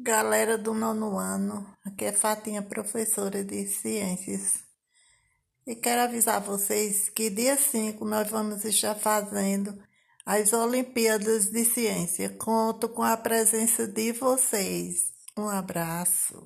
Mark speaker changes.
Speaker 1: Galera do nono ano, aqui é Fatinha, professora de ciências. E quero avisar vocês que dia 5 nós vamos estar fazendo as Olimpíadas de Ciência. Conto com a presença de vocês. Um abraço.